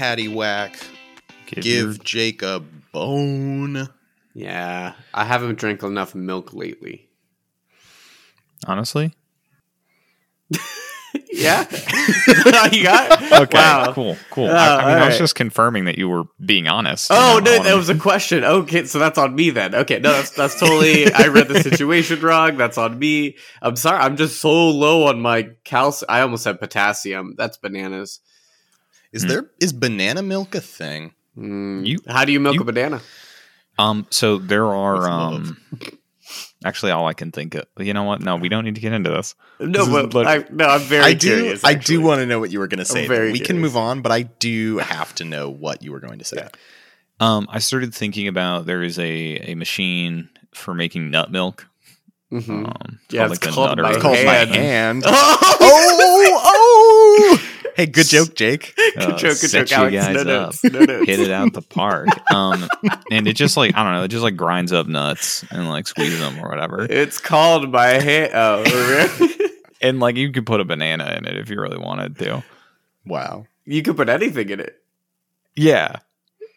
chit patty whack, Give, give your- Jake a bone. Yeah, I haven't drank enough milk lately. honestly. Yeah, you got Okay, Wow. cool, cool. Oh, I, I mean, I was alright. just confirming that you were being honest. Oh You no, that wanna- was a question. Okay, so that's on me then. Okay, no, that's that's totally. I read the situation wrong. That's on me. I'm sorry. I'm just so low on my calcium. I almost said potassium. That's bananas. Is Hmm. there is banana milk a thing? Mm, You- how do you milk you- a banana? Um, so there are um. Actually, all I can think of. You know what? No, we don't need to get into this. No, This but like- I, no, I'm very I do. curious. I do want to know what you were going to say. very we can move on, but I do have to know what you were going to say. Yeah. Um, I started thinking about there is a a machine for making nut milk. Mhm. Um, Yeah, it's the called my It's called my hand. hand. Oh, oh, oh! Hey, good joke, Jake. good uh, joke, good set joke, you Alex. guys No up. notes, no notes. hit it out the park. Um, and it just like I don't know, it just like grinds up nuts and like squeezes them or whatever. It's called my hand. Oh, really? And like you could put a banana in it if you really wanted to. Wow. you could put anything in it. Yeah,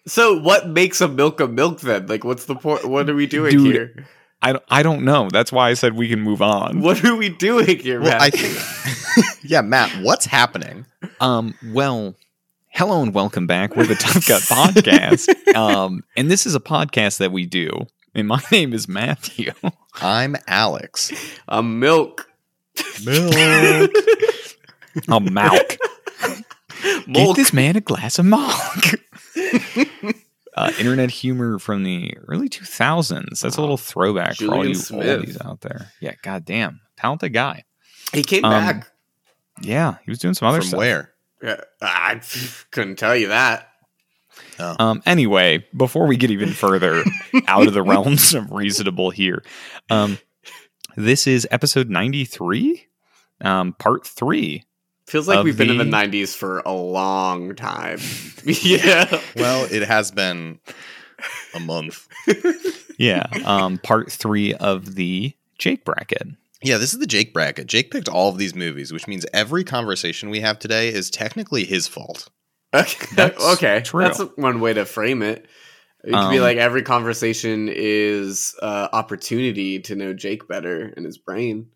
So, what makes a milk a milk then? Like, what's the point? What are we doing Dude, here? I don't, I don't know. That's why I said we can move on. What are we doing here, Well, man? I think. yeah, Matt, what's happening? Um, well, hello and welcome back. We're the Tough Gut Podcast. Um, and this is a podcast that we do. And my name is Matthew. I'm Alex. a milk. Milk. Oh, milk. Get Milk. this man a glass of milk. Uh, internet humor from the early 2000s. That's a little throwback for all Julian you Smith. oldies out there. Yeah, goddamn. Talented guy. He came Um, back. Yeah, he was doing some other From stuff. where? Yeah, I couldn't tell you that. Um, anyway, before we get even further out of the realms of reasonable here, um, this is episode 93, um, part three. Feels like we've been in the the- '90s for a long time. yeah. Well, it has been a month. Yeah, um, part three of the Jake bracket. Yeah, this is the Jake bracket. Jake picked all of these movies, which means every conversation we have today is technically his fault. Okay. That's okay. true. That's one way to frame it. It could be Um, like every conversation is uh, opportunity to know Jake better in his brain.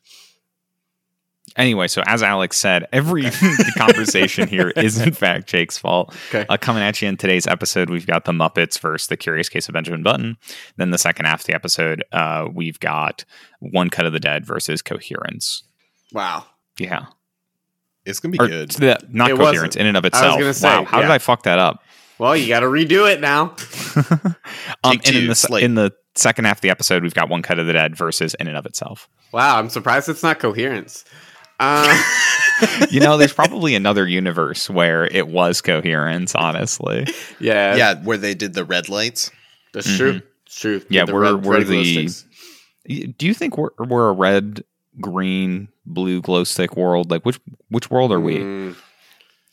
Anyway, so as Alex said, every conversation here is in fact Jake's fault. Okay. Uh, coming at you in today's episode, we've got the Muppets versus the Curious Case of Benjamin Button. Then the second half of the episode, uh, we've got One Cut of the Dead versus Coherence. wow. Yeah, It's gonna be or good. the- not It coherence wasn't. in and of I was itself. say, wow, how did. I fuck that up? Well, you got to redo it now. um, and in the slate. in the second half of the episode, we've got One Cut of the Dead versus in and of itself. Wow, I'm surprised it's not coherence. Um, You know, there's probably another universe where it was coherence. Honestly, yeah, yeah, where they did the red lights. that's true. It's true. Yeah, The we're- red- we're red the- do you think we're we're a red, green, blue glow stick world? Like which which world are we? Mm,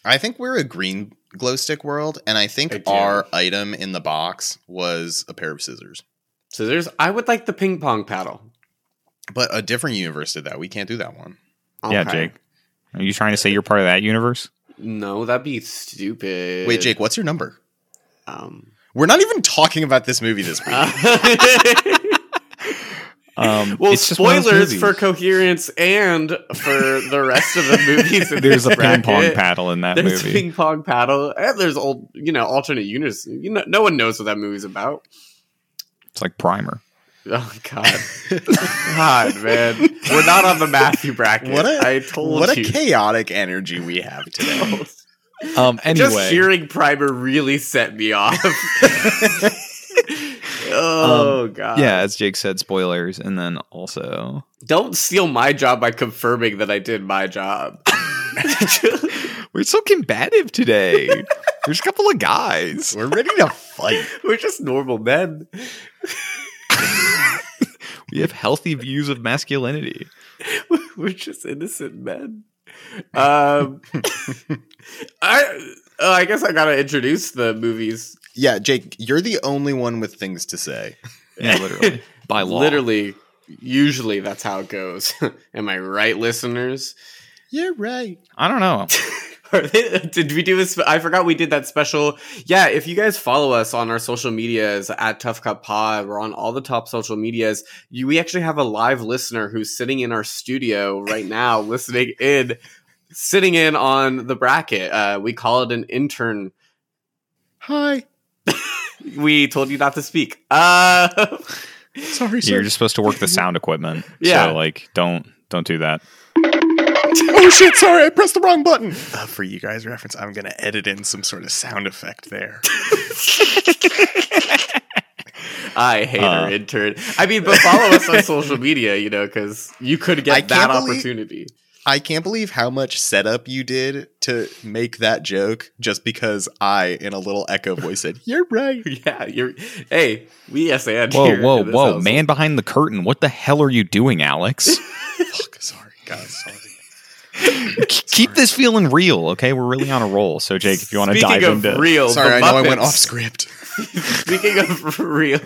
I think we're a green glow stick world, and I think I do. our item in the box was a pair of scissors. scissors. I would like the ping pong paddle. But a different universe did that. We can't do that one. Yeah, Jake. Are you trying to say you're part of that universe? No, that'd be stupid. Wait, Jake, what's your number? Um, We're not even talking about this movie this week. Um, well, it's just one of those spoilers for coherence and for the rest of the movies. in There's a this ping pong paddle in that There's movie. ping pong paddle, and there's old, you know, alternate universe. You know, no one knows what that movie's about. It's like Primer. Oh God, God, man, we're not on the Matthew bracket. What a I told what a chaotic energy we have today. Um, anyway, Just hearing Primer really set me off. oh God! yeah, as Jake said, spoilers, and then also don't steal my job by confirming that I did my job. we're so combative today. There's a couple of guys. We're ready to fight. We're just normal men. We have healthy views of masculinity. We're just innocent men. Um, I uh, I guess I gotta introduce the movies. Yeah, Jake, you're the only one with things to say. Yeah, literally by law. Literally, usually that's how it goes. Am I right, listeners? You're right. I don't know. did we do this? I forgot we did that special. Yeah, if you guys follow us on our social medias at Tough Cup Pod, we're on all the top social medias. You, we actually have a live listener who's sitting in our studio right now, listening in, sitting in on the bracket. Uh, we call it an intern. Hi. We told you not to speak. Uh, Sorry, sir. You're just supposed to work the sound equipment. Yeah. So like don't don't do that. Oh shit! Sorry, I pressed the wrong button. Uh, for you guys' reference, I'm gonna edit in some sort of sound effect there. I hate Uh. our intern. I mean, but follow us on social media, you know, because you could get that believe- opportunity. I can't believe how much setup you did to make that joke just because I, in a little echo voice, said, You're right. Yeah, you're. Hey, we yes and Whoa, here whoa, in whoa, house. man behind the curtain. What the hell are you doing, Alex? Fuck, sorry, guys, sorry. Keep this feeling real, okay? We're really on a roll. So Jake, if you want to dive of into real, Sorry, I know I went off script. Speaking of real,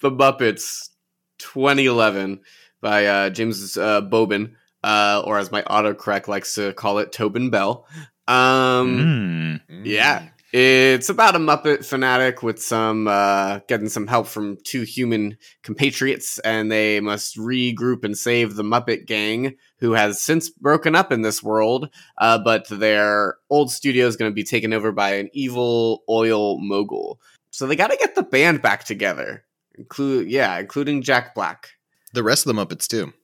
the Muppets 2011 by uh, James uh, Bobin, uh, or as my autocorrect likes to call it, Tobin Bell. Um, Mm. Yeah. It's about a Muppet fanatic with some uh, getting some help from two human compatriots, and they must regroup and save the Muppet Gang, who has since broken up in this world. Uh, but their old studio is going to be taken over by an evil oil mogul. So they got to get the band back together, include yeah, including Jack Black. The rest of the Muppets, too.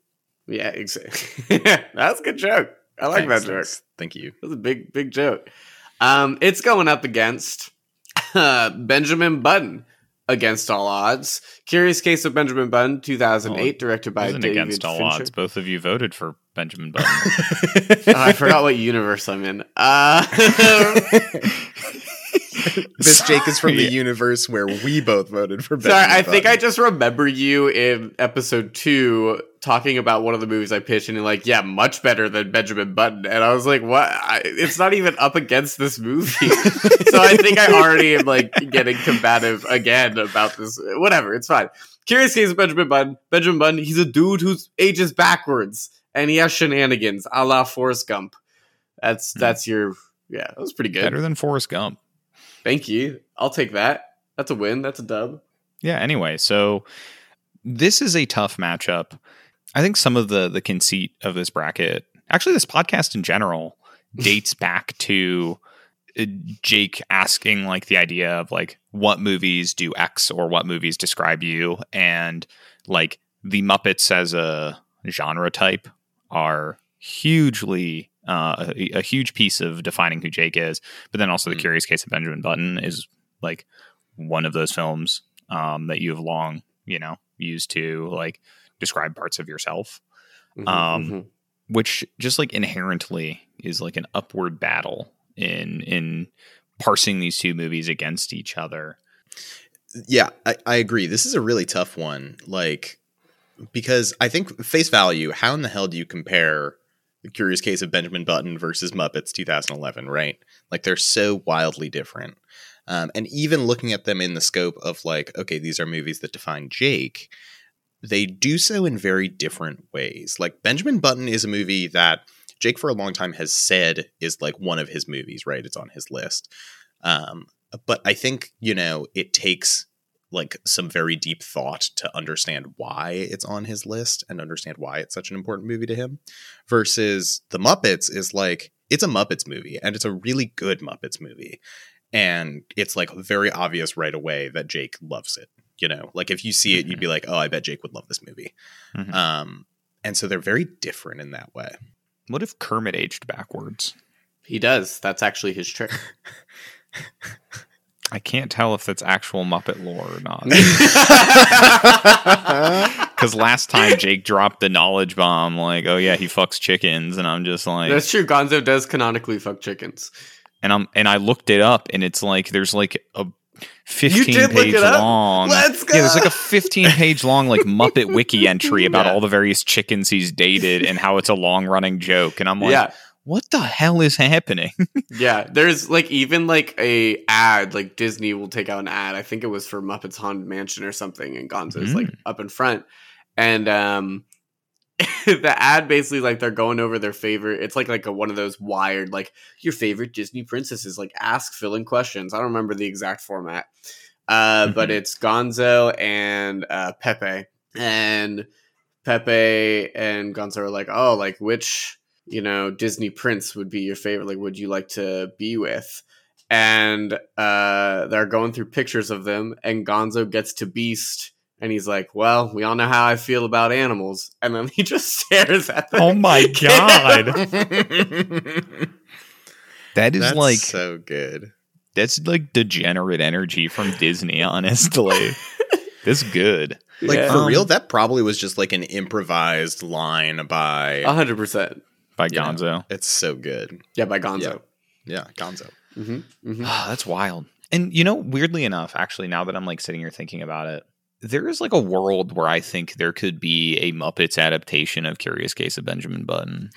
Yeah, exactly. That's a good joke. I like Thanks, that joke. thanks. Thank you. That's a big, big joke. Um, it's going up against uh, Benjamin Button against all odds. Curious Case of Benjamin Button, 2008, directed by David against all Fincher. odds. Both of you voted for Benjamin Button. Oh, I forgot what universe I'm in. Uh, this Jake is from the universe where we both voted for sorry, Benjamin I think I just remember you in episode two talking about one of the movies I pitched, and you're like, "Yeah, much better than Benjamin Button," and I was like, "What? I, it's not even up against this movie." so I think I already am like getting combative again about this. Whatever, it's fine. Curious case of Benjamin Button. Benjamin Button, he's a dude who's ages backwards and he has shenanigans, a la Forrest Gump. That's Hmm. that's your yeah. That was pretty good. Better than Forrest Gump. Thank you. I'll take that. That's a win. That's a dub. Yeah, anyway, so this is a tough matchup. I think some of the the conceit of this bracket, actually this podcast in general, dates back to uh, Jake asking like the idea of like what movies do X or what movies describe you and like the Muppets as a genre type are hugely uh, a, a huge piece of defining who Jake is. But then also the Mm. Curious Case of Benjamin Button is like one of those films um, that you have long you know used to like describe parts of yourself Mhm, Um, mhm. which just like inherently is like an upward battle in in parsing these two movies against each other. Yeah, I, I agree. This is a really tough one. Like, because I think face value, how in the hell do you compare Curious Case of Benjamin Button versus Muppets 2011, right? Like, they're so wildly different. Um, and even looking at them in the scope of, like, okay, these are movies that define Jake, they do so in very different ways. Like, Benjamin Button is a movie that Jake, for a long time, has said is like one of his movies, right? It's on his list. Um, but I think you know it takes like some very deep thought to understand why it's on his list and understand why it's such an important movie to him versus the Muppets is like it's a Muppets movie and it's a really good Muppets movie and it's like very obvious right away that Jake loves it you know like if you see it you'd be like oh I bet Jake would love this movie Mhm. um and so they're very different in that way What if Kermit aged backwards? He does. That's actually his trick. I can't tell if that's actual Muppet lore or not. Because last time Jake dropped the knowledge bomb, like, oh yeah, he fucks chickens, and I'm just like, That's true. Gonzo does canonically fuck chickens. and I'm and I looked it up, and it's like there's like a 15 page long. Let's go. Yeah, there's like a 15 page long like Muppet wiki entry about Yeah. all the various chickens he's dated and how it's a long running joke, and I'm like, yeah, what the hell is happening? yeah. There's like even like a ad. Like Disney will take out an ad. I think it was for Muppets Haunted Mansion or something, and Gonzo's Mm. like up in front, and um, the ad basically like they're going over their favorite. It's like like a, one of those wired like your favorite Disney princesses. Like ask fill in questions. I don't remember the exact format, uh, Mm-hmm. but it's Gonzo and uh, Pepe, and Pepe and Gonzo are like, oh, like which you know Disney prince would be your favorite? Like, would you like to be with? And uh, they're going through pictures of them, and Gonzo gets to Beast. And he's like, "Well, we all know how I feel about animals." And then he just stares at them. Oh my god. That is That's like so good. that's like degenerate energy from Disney, honestly. That's good. Like Yeah. for Um, real, that probably was just like an improvised line by. A hundred percent. By you know, Gonzo. It's so good. Yeah, by Gonzo. Yeah, Gonzo. hmm hmm Ah, that's wild. And you know, weirdly enough, actually, now that I'm like sitting here thinking about it, there is like a world where I think there could be a Muppets adaptation of Curious Case of Benjamin Button.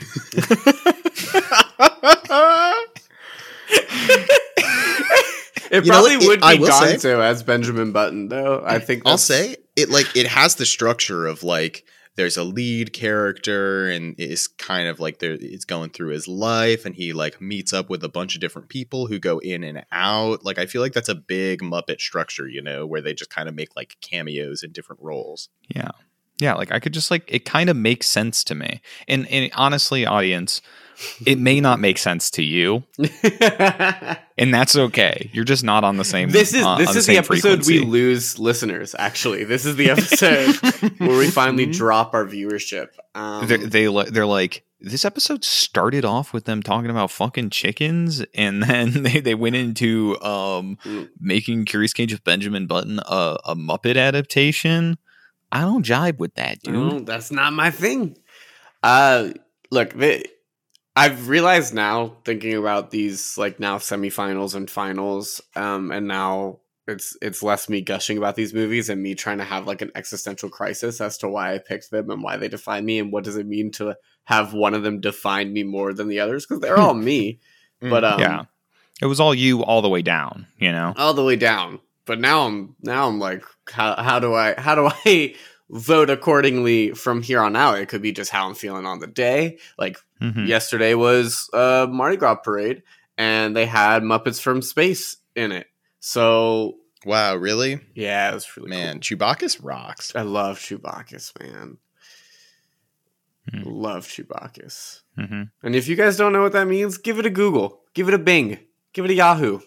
It You probably what? It- would I be will say- Gonzo as Benjamin Button, though. I think I'll say it like it has the structure of like there's a lead character and it's kind of like there it's going through his life and he like meets up with a bunch of different people who go in and out. Like I feel like that's a big Muppet structure, you know, where they just kind of make like cameos in different roles. Yeah. Yeah, like I could just like it kind of makes sense to me. And and honestly, audience, it may not make sense to you, and that's okay. You're just not on the same this is uh, this is the same episode we lose listeners. Actually, this is the episode where we finally drop our viewership. Um, they're, they they're like this episode started off with them talking about fucking chickens and then they, they went into um Mm. making curious cage of benjamin button a, a muppet adaptation i don't jibe with that dude No, that's not my thing. Uh, look, the, I've realized now, thinking about these like now semifinals and finals, um, and now it's it's less me gushing about these movies and me trying to have like an existential crisis as to why I picked them and why they define me and what does it mean to have one of them define me more than the others because they're all me, but um, yeah. It was all you all the way down you know? All the way down. But now I'm now I'm like, how how do I how do I vote accordingly from here on out? It could be just how I'm feeling on the day. Like Mhm. yesterday was a Mardi Gras parade, and they had Muppets from Space in it. So Wow, really? yeah, it was really Man, Chewbacchus rocks. I love Chewbacchus man. Hmm. Love Chewbacchus. Mhm. And if you guys don't know what that means, give it a Google, give it a Bing, give it a Yahoo.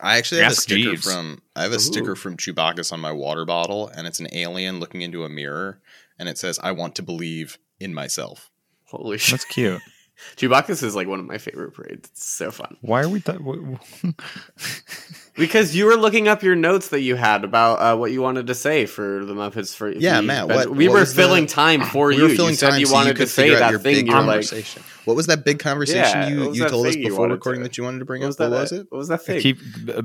I actually have a sticker Jeeves. from I have a Ooh. sticker from Chewbacchus on my water bottle, and it's an alien looking into a mirror, and it says, "I want to believe in myself." Holy shit! that's cute Chewbacchus is like one of my favorite parades. It's so fun. why are we th- w- w- Because you were looking up your notes that you had about uh, what you wanted to say for the Muppets. For Yeah, the Matt, what- we what were was the- filling time for We you. were filling you said time you so wanted to say figure out that your thing. big You were like, conversation. what was that big conversation Yeah, you, you told us before recording to- that you wanted to bring what up? was that? What was it? What was that thing? keep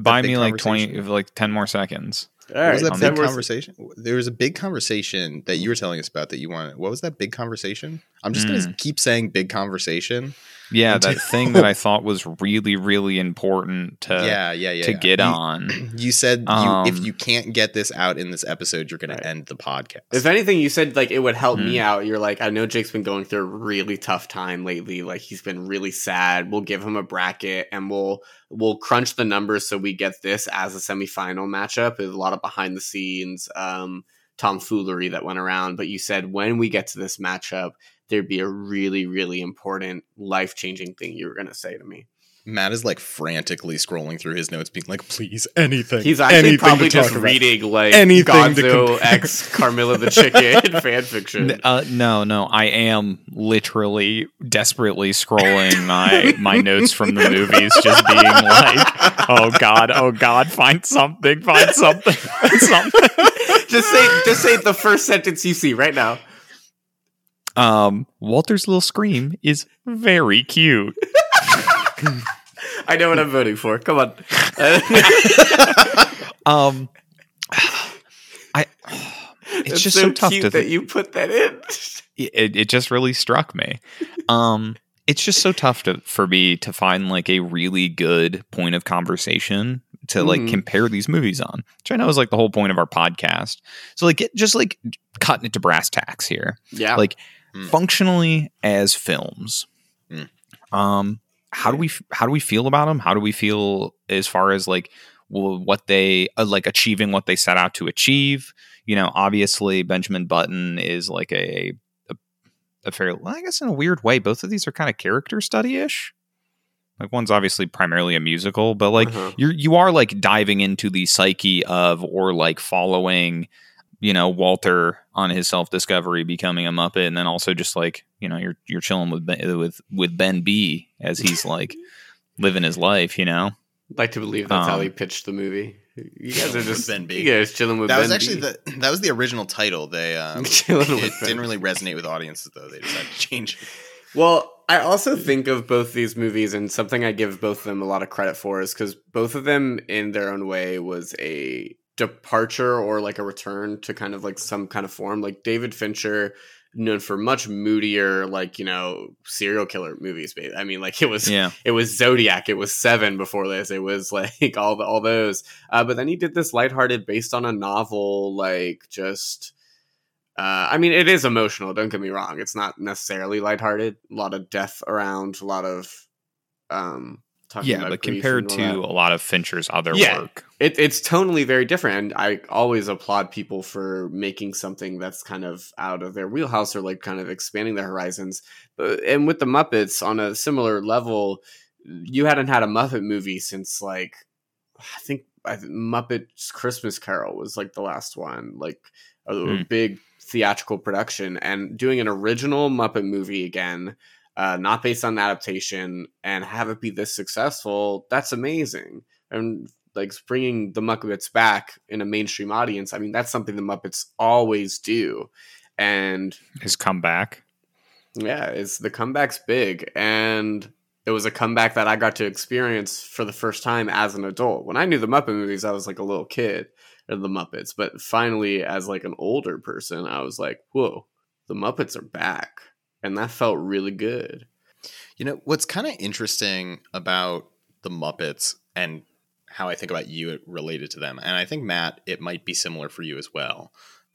buy big me like 20 like 10 more seconds All What was right, that big conversation? There was a big conversation that you were telling us about that you wanted. What was that big conversation? I'm just Hmm. going to keep saying big conversation. Yeah that thing that i thought was really really important to yeah, yeah, yeah. to yeah. get you, on You said Um, you, if you can't get this out in this episode, you're going Right. to end the podcast. If anything, you said like it would help me Hmm. out. You're like, I know Jake's been going through a really tough time lately. Like he's been really sad. We'll give him a bracket and we'll we'll crunch the numbers so we get this as a semifinal matchup. There's a lot of behind the scenes um, tomfoolery that went around. But you said when we get to this matchup, there'd be a really really important life changing thing you were going to say to me. Matt is like frantically scrolling through his notes, being like, "Please, anything." He's actually anything probably just about. reading like Anything to Gonzo. X Camilla the Chicken fan fiction. Uh, no, no, I am literally desperately scrolling my my notes from the movies, just being like, "Oh God, oh God, find something, find something, find something." just say just say the first sentence you see right now. Um, Walter's little scream is very cute. I know what I'm voting for. Come on. Um, I. It's just so, tough cute to that you put that in. it, it just really struck me. Um, it's just so tough to for me to find like a really good point of conversation to like Mhm. compare these movies on, which I know is like the whole point of our podcast. So like, get, just like cutting it to brass tacks here. Yeah. Like, Hmm. functionally as films. Hmm. Um, how do we how do we feel about them? How do we feel as far as like what they uh, like achieving what they set out to achieve? You know, obviously Benjamin Button is like a a, a fair, well, I guess in a weird way, both of these are kind of character study ish. Like one's obviously primarily a musical, but like Uh-huh. you're you are like diving into the psyche of or like following you know Walter on his self discovery becoming a Muppet, and then also just like you know you're you're chilling with ben, with with Ben B as he's like living his life, you know. I'd like to believe that's how Um, he pitched the movie. You guys are just Ben B. You guys chilling with That Ben was actually B. the that was the original title. They um, it didn't really resonate with audiences though. They decided to change. it. Well, I also think of both these movies, and something I give both of them a lot of credit for is because both of them, in their own way, was a departure or like a return to kind of like some kind of form. Like David Fincher, known for much moodier, like you know, serial killer movies. I mean, like it was Yeah, it was Zodiac, it was Seven before this, it was like all the all those. Uh, but then he did this lighthearted, based on a novel, like just. Uh, I mean, it is emotional. Don't get me wrong; it's not necessarily lighthearted. A lot of death around, a lot of um, yeah, about but compared to a lot of Fincher's other Yeah. work, it, it's tonally very different. And I always applaud people for making something that's kind of out of their wheelhouse or like kind of expanding their horizons. And with the Muppets on a similar level, you hadn't had a Muppet movie since like I think I think Muppets Christmas Carol was like the last one, like a, Hmm. big theatrical production, and doing an original Muppet movie again. Uh, not based on adaptation and have it be this successful that's amazing and like bringing the Muppets back in a mainstream audience. I mean, that's something the Muppets always do, and his comeback. yeah, it's the comeback's big, and it was a comeback that I got to experience for the first time as an adult. When I knew the Muppet movies, I was like a little kid or the Muppets, but finally, as like an older person, I was like, "Whoa, the Muppets are back," and that felt really good. You know what's kind of interesting about the Muppets and how I think about you related to them, and I think Matt, it might be similar for you as well.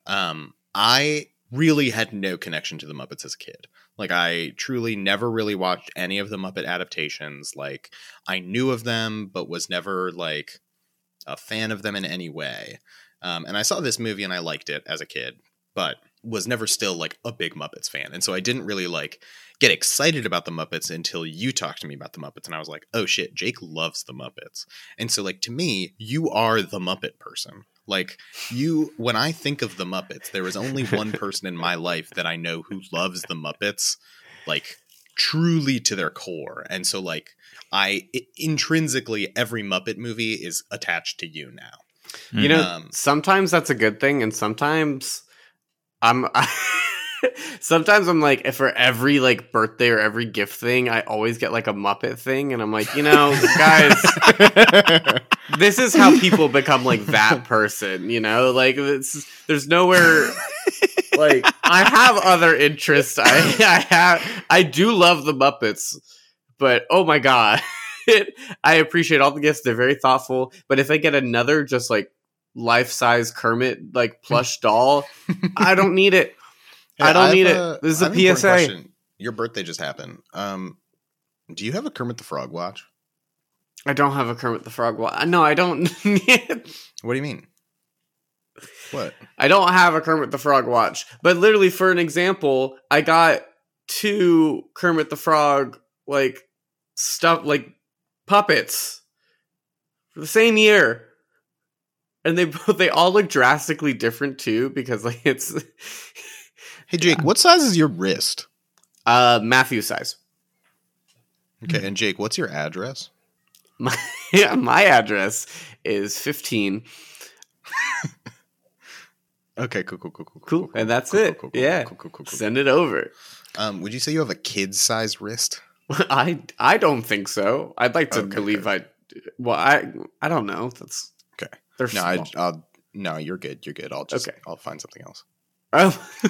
Um, I really had no connection to the Muppets as a kid. Like I truly never really watched any of the Muppet adaptations. Like I knew of them, but was never like a fan of them in any way. Um, and I saw this movie and I liked it as a kid, but was never still like a big Muppets fan. And so I didn't really like get excited about the Muppets until you talked to me about the Muppets. And I was like, oh shit, Jake loves the Muppets. And so, like, to me, you are the Muppet person. Like, you, when I think of the Muppets, there is only one person in my life that I know who loves the Muppets, like, truly to their core. And so, like, I i- intrinsically, every Muppet movie is attached to you now. You know, Um, sometimes that's a good thing, and sometimes I'm. sometimes I'm like, if for every like birthday or every gift thing, I always get like a Muppet thing, and I'm like, you know, guys, this is how people become like that person. You know, like there's nowhere. like I have other interests. I I have I do love the Muppets, but oh my god. I appreciate all the gifts. They're very thoughtful. But if I get another just like life size Kermit like plush doll, I don't need it. I don't have need a- it. This is I a have PSA. question. Your birthday just happened. Um, do you have a Kermit the Frog watch? I don't have a Kermit the Frog watch. No, I don't. What do you mean? What? I don't have a Kermit the Frog watch. But literally, for an example, I got two Kermit the Frog like stuff like puppets for the same year. And they both they all look drastically different too because like it's Hey Jake, what size is your wrist? uh Matthew size. Okay, and Jake, what's your address? My yeah, my address is 15. Okay, cool, cool, cool, cool, Cool, and that's cool, it. cool, Yeah. cool, cool, cool. Send it over. Um, would you say you have a kid-sized wrist? I I don't think so. I'd like to Okay, believe I well I I don't know. That's Okay. They're No, small. I'll, no, you're good. You're good. I'll just, Okay. I'll find something else. Oh.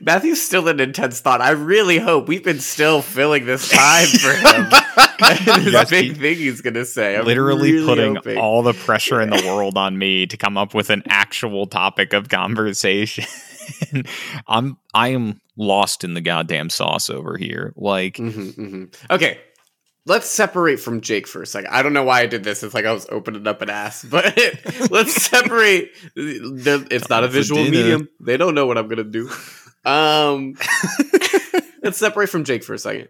Matthew's still in intense thought. I really hope we've been still filling this time for him. Yes, big thing he's gonna say. I'm Literally really putting hoping. all the pressure in the world on me to come up with an actual topic of conversation. I'm I am lost in the goddamn sauce over here. Like Mhm, mhm. Okay, let's separate from Jake for a second. I don't know why I did this. It's like I was opening up an ass, but let's separate. They're- It's not a visual medium. They don't know what I'm gonna do. Um, let's separate from Jake for a second.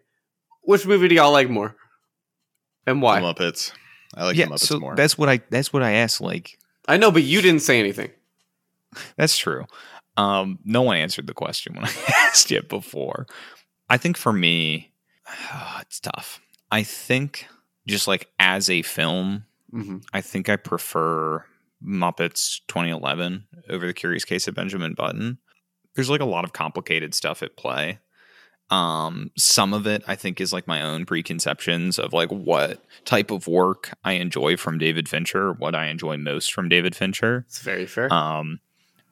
Which movie do y'all like more, and why? The Muppets. I like yeah, the Muppets so more. that's what I that's what I asked. Like I know, but you didn't say anything. That's true. Um, no one answered the question when I asked it before. I think for me, it's tough. I think just like as a film, Mm-hmm. I think I prefer Muppets 2011 over The Curious Case of Benjamin Button. There's like a lot of complicated stuff at play. Um, some of it I think is like my own preconceptions of like what type of work I enjoy from David Fincher, what I enjoy most from David Fincher. It's very fair. Um,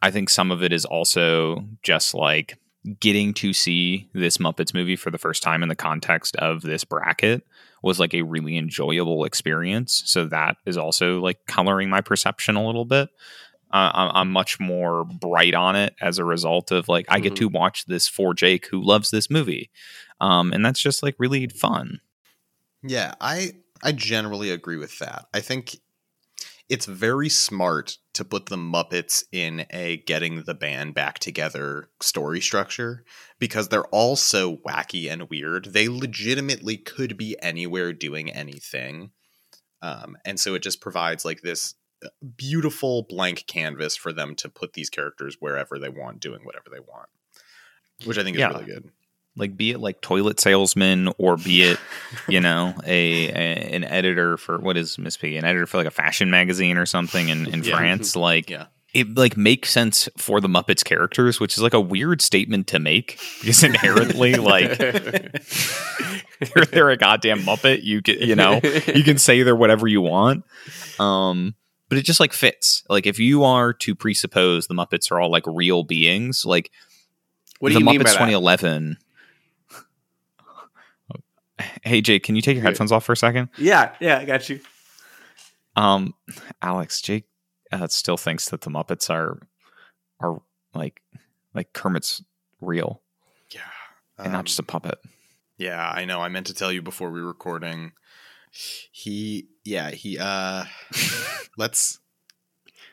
I think some of it is also just like getting to see this Muppets movie for the first time in the context of this bracket was like a really enjoyable experience. So that is also like coloring my perception a little bit. Uh, I'm, I'm much more bright on it as a result of like I get to watch this for Jake who loves this movie, um, and that's just like really fun. Yeah, I I generally agree with that. I think it's very smart to put the Muppets in a getting the band back together story structure because they're all so wacky and weird. They legitimately could be anywhere doing anything. Um, and so it just provides like this uh, beautiful blank canvas for them to put these characters wherever they want, doing whatever they want, which I think is Yeah. really good. Like be it like toilet salesman or be it you know a, a an editor for what is miss piggy an editor for like a fashion magazine or something in, in Yeah. france like Yeah. it like makes sense for the muppets characters which is like a weird statement to make because inherently like they're, they're a goddamn muppet you can you know you can say they're whatever you want um but it just like fits like if you are to presuppose the muppets are all like real beings like what do the you mean Muppets by that? 2011. Hey Jake, can you take your headphones off for a second? Yeah, yeah, I got you. Um, Alex, Jake uh, still thinks that the Muppets are are like like Kermit's real Yeah. and not Um, just a puppet. Yeah, I know. I meant to tell you before we were recording. He, yeah, he. uh Let's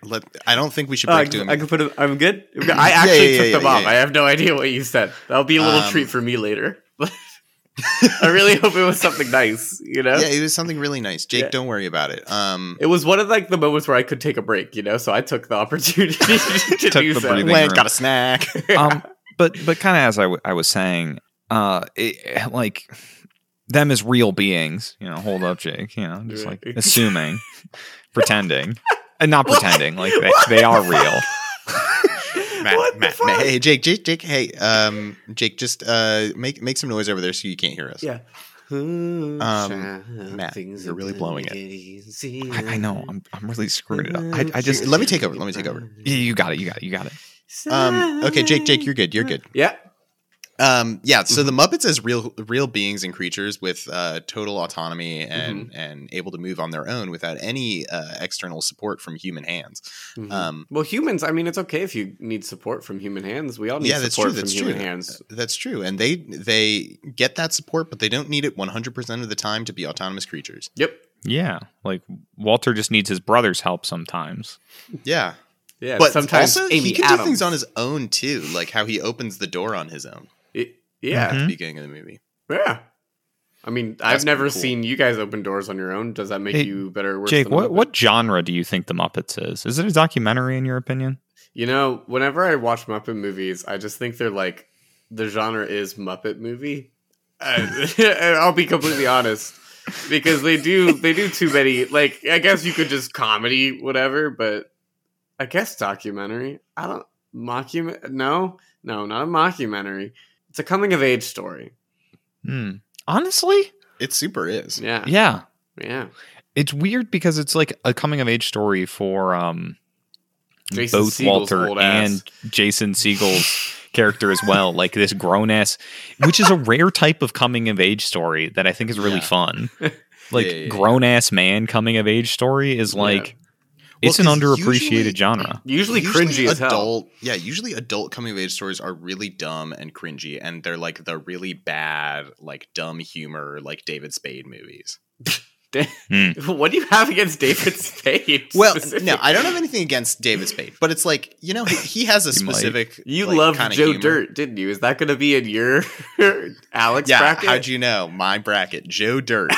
let. I don't think we should Oh, I, break to him. I can put it. I'm good. I Yeah, actually yeah, took yeah, them yeah, off. yeah. I have no idea what you said. That'll be a little Um, treat for me later. I really hope it was something nice. You know, yeah, it was something really nice. Jake, Yeah. don't worry about it. Um, it was one of like the moments where I could take a break. You know, so I took the opportunity to Took do the so. breathing Lance room. got a snack. Um, but but kind of as I, w- I was saying, uh, it, like them as real beings, you know, hold up, Jake, you know, just like assuming, pretending, and not pretending, like they, they are real. Matt, What the Matt, fuck? Matt, hey, Jake, Jake, Jake, hey, um, Jake, just uh, make make some noise over there so you can't hear us. Yeah. Um, Matt, you're really blowing it. it. I, I know. I'm I'm really screwing it up. I, I just Let me take over. Let me take over. Yeah, you got it. You got it. You got it. Um, okay, Jake, Jake, you're good. You're good. Yeah. Um, yeah. So the Muppets as real real beings and creatures with uh, total autonomy and and able to move on their own without any uh, external support from human hands. Mhm. Um, well, humans. I mean, it's okay if you need support from human hands. We all need yeah, that's support true. That's from true. human hands. That's true. And they they get that support, but they don't need it 100 percent of the time to be autonomous creatures. Yep. Yeah, like Walter just needs his brother's help sometimes. Yeah. Yeah. but sometimes also Amy he can Adams. do things on his own too, like how he opens the door on his own Y- yeah. at Mhm. the beginning of the movie. Yeah. I mean, That's I've never pretty cool. seen you guys open doors on your own. Does that make Hey, you better or worse? Jake, than what Muppet? what genre do you think the Muppets is? Is it a documentary in your opinion? You know, whenever I watch Muppet movies, I just think they're like the genre is Muppet movie. Uh, and I'll be completely honest because they do they do too many. Like, I guess you could just comedy, whatever, but I guess documentary. I don't mockument. No, no, not a mockumentary. It's a coming of age story. Hmm. Honestly, It super is. Yeah, yeah. yeah. It's weird because it's like a coming of age story for um Jason both Segel's Walter and. Jason Segel's character as well, like this grown ass, which is a rare type of coming of age story that I think is really Yeah. fun. Like Yeah, yeah, yeah. grown ass man coming of age story is like it's an underappreciated usually- genre. Usually, cringy as hell. adult, Yeah, usually adult coming of age stories are really dumb and cringy, and they're like the really bad, like dumb humor, like David Spade movies. Hmm. What do you have against David Spade? Well, no. I don't have anything against David Spade, but it's like you know he, he has a You might. specific. You like, loved kinda Joe humor. Dirt, didn't you? Is that going to be in your Alex Yeah, bracket? how'd you know my bracket? Joe Dirt.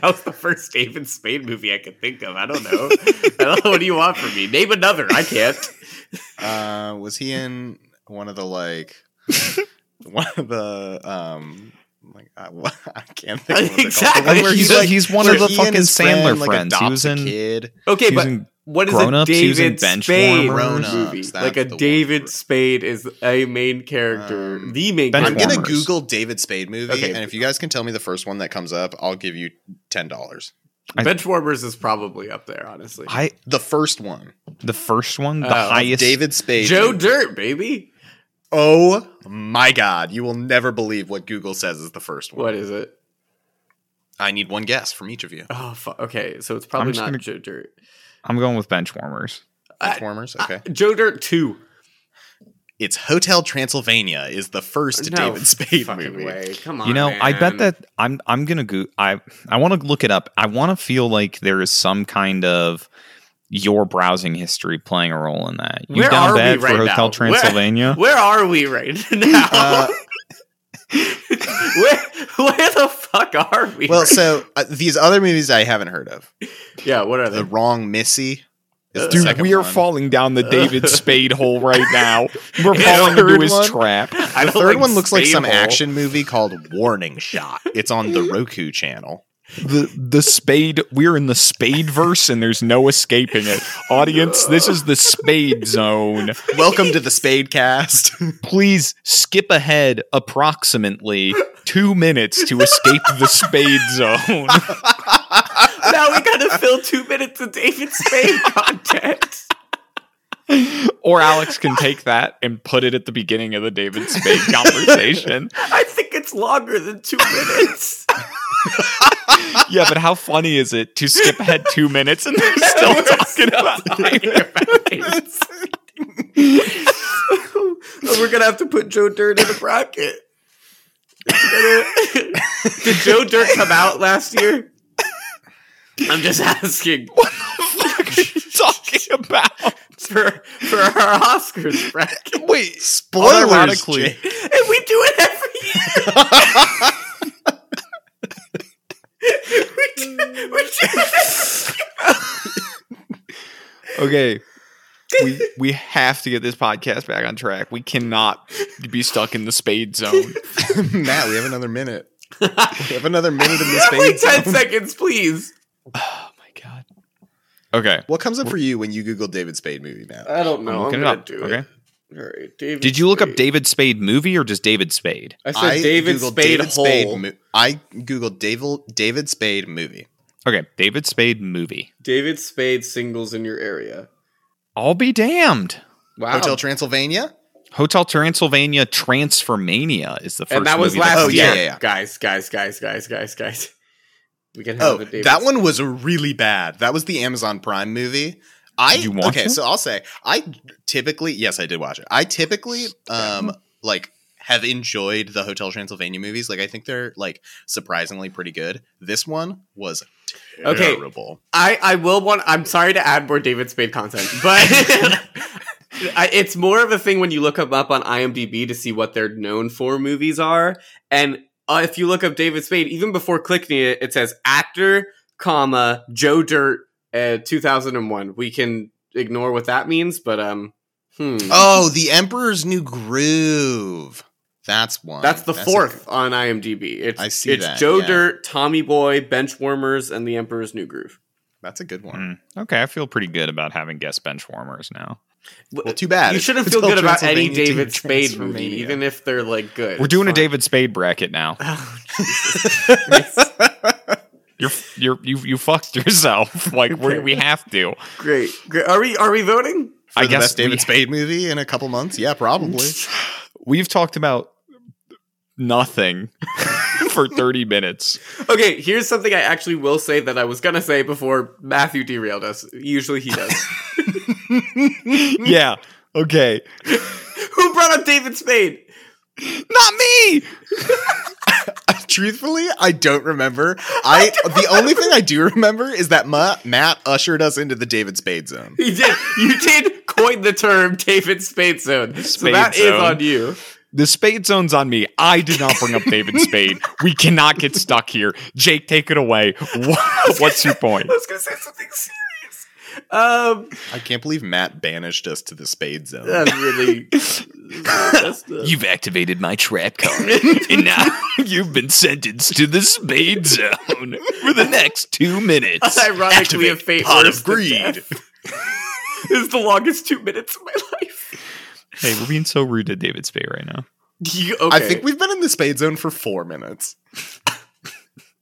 That was the first David Spade movie I could think of. I don't know. I don't know. What do you want from me? Name another. I can't. uh, was he in one of the like one of the um? Like I, I can't think of what Exactly. called. The one where He's- like- he's one of the he fucking his friend, Sandler like, friends. He was a in- kid. Okay, He was but in what is Grown a Ups, he was in David Bench Spade Warmers. movie? Like a the one. David Spade is a main character, Um, the main Bench I'm gonna Google David Spade movie, Okay. and if you guys can tell me the first one that comes up, I'll give you ten dollars. I- Benchwarmers is probably up there, honestly. I The first one, the first one, the Oh, highest David Spade. Joe movie. Dirt, baby. Oh my god, you will never believe what Google says is the first one. What is it? I need one guess from each of you. Oh, fu- okay. So it's probably not gonna- Joe Dirt. I'm going with Benchwarmers. Uh, Transformers. uh, Okay, Joe Dirt Two. it's Hotel Transylvania is the first No David Spade fucking movie. way. Come on. You know, I bet that I'm I'm gonna go. I I want to look it up. I want to feel like there is some kind of your browsing history playing a role in that. You Where down are we bad for right Hotel now? Transylvania? Where are we right now? Uh, where where the fuck are we? well, right- so uh, these other movies I haven't heard of. yeah, what are they? The Wrong Missy. Is Dude, second we are one. falling down the David Spade hole right now. We're falling into his one? trap. I The don't third one looks like some Hole. action movie called Warning Shot. It's on the Roku channel. The the Spade. We're in the Spade verse, and there's no escaping it. Audience, this is the Spade zone. Welcome to the Spade Cast. Please skip ahead approximately two minutes to escape the Spade zone. now we gotta fill two minutes of David Spade content. Or Alex can take that and put it at the beginning of the David Spade conversation. I think it's longer than two minutes. Yeah, but how funny is it to skip ahead two minutes and they're still We're talking still about talking about David oh, We're gonna have to put Joe Dirt in a bracket. Did Joe Dirt come out last year? I'm just asking What the fuck are you talking about? for for our Oscars bracket, Wait, Spoilers, Automatically. Jake. and we do it every year. we do, we do it Okay. We we have to get this podcast back on track. We cannot be stuck in the spade zone. Matt, we have another minute. We have another minute in the every- Spade Wait ten seconds, please. Oh my god. Okay. What comes up for you when you Google David Spade movie, Matt? I don't I'm know. I'm, gonna up. do Okay. It. All right, David. Did you look up Spade. David Spade movie or just David Spade? I said David Googled Spade hole. mo- I googled David David Spade movie. Okay, David Spade movie. David Spade singles in your area. I'll be damned. Wow. Hotel Transylvania. Hotel Transylvania Transformania is the first and that was movie last Oh, year. yeah, yeah, yeah. Guys, guys, guys, guys, guys, guys. We can have Oh, a David that one was really bad. That was the Amazon Prime movie. I Did you watch okay, it? so I'll say I typically yes, I did watch it. I typically um like have enjoyed the Hotel Transylvania movies. Like I think they're like surprisingly pretty good. This one was Okay. terrible. I, I will want. I'm sorry to add more David Spade content, but I, it's more of a thing when you look them up on IMDb to see what their known for movies are. And uh, if you look up David Spade, even before clicking it, it says actor, comma Joe Dirt, uh, 2001. We can ignore what that means, but um, hmm. Oh, The Emperor's New Groove. That's one. That's the a fourth on IMDb. It's I see it's that, Joe yeah. Dirt, Tommy Boy, Benchwarmers, and The Emperor's New Groove. That's a good one. Mm, okay, I feel pretty good about having guest bench warmers now. Well, too bad. You shouldn't feel good about any David Spade movie, even if they're like good. We're It's doing a. David Spade bracket now. Oh, Jesus. You're you're you you fucked yourself. Like we Okay. we have to. great, great. Are we are we voting? For I the guess best David we- Spade movie in a couple months? Yeah, probably. We've talked about nothing for 30 minutes. Okay, here's something I actually will say that I was gonna say before Matthew derailed us. Usually he does. yeah. Okay. Who brought up David Spade? Not me. Truthfully, I don't remember. I, the only thing I do remember is that Ma- Matt ushered us into the David Spade zone. He did. You did coin the term David Spade Zone. so Spade that is zone. on you. The Spade zone's on me. I did not bring up David Spade. We cannot get stuck here. Jake, take it away. What- What's your point? I was gonna say something serious. Um, I can't believe Matt banished us to the Spade zone. that's really. that's the- You've activated my trap card, and now you've been sentenced to the Spade zone for the next two minutes. Ironically, a fate Pot worse of than greed. death. This is the longest two minutes of my life. Hey, we're being so rude to David Spade right now. You- okay. I think we've been in the Spade zone for four minutes.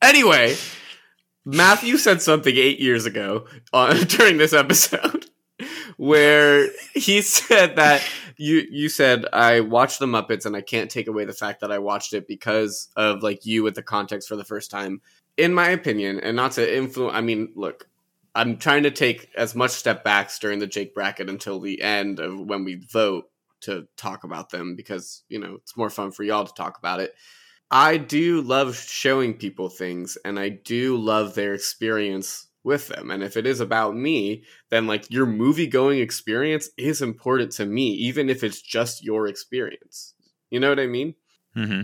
Anyway, Matthew said something eight years ago on, uh, during this episode where he said that you you said I watched the Muppets and I can't take away the fact that I watched it because of like you with the context for the first time. In my opinion, and not to influence, I mean, look, I'm trying to take as much step backs during the Jake bracket until the end of when we vote to talk about them because you know it's more fun for y'all to talk about it. I do love showing people things and I do love their experience with them. And if it is about me, then like your movie going experience is important to me, even if it's just your experience. You know what I mean? Mm-hmm.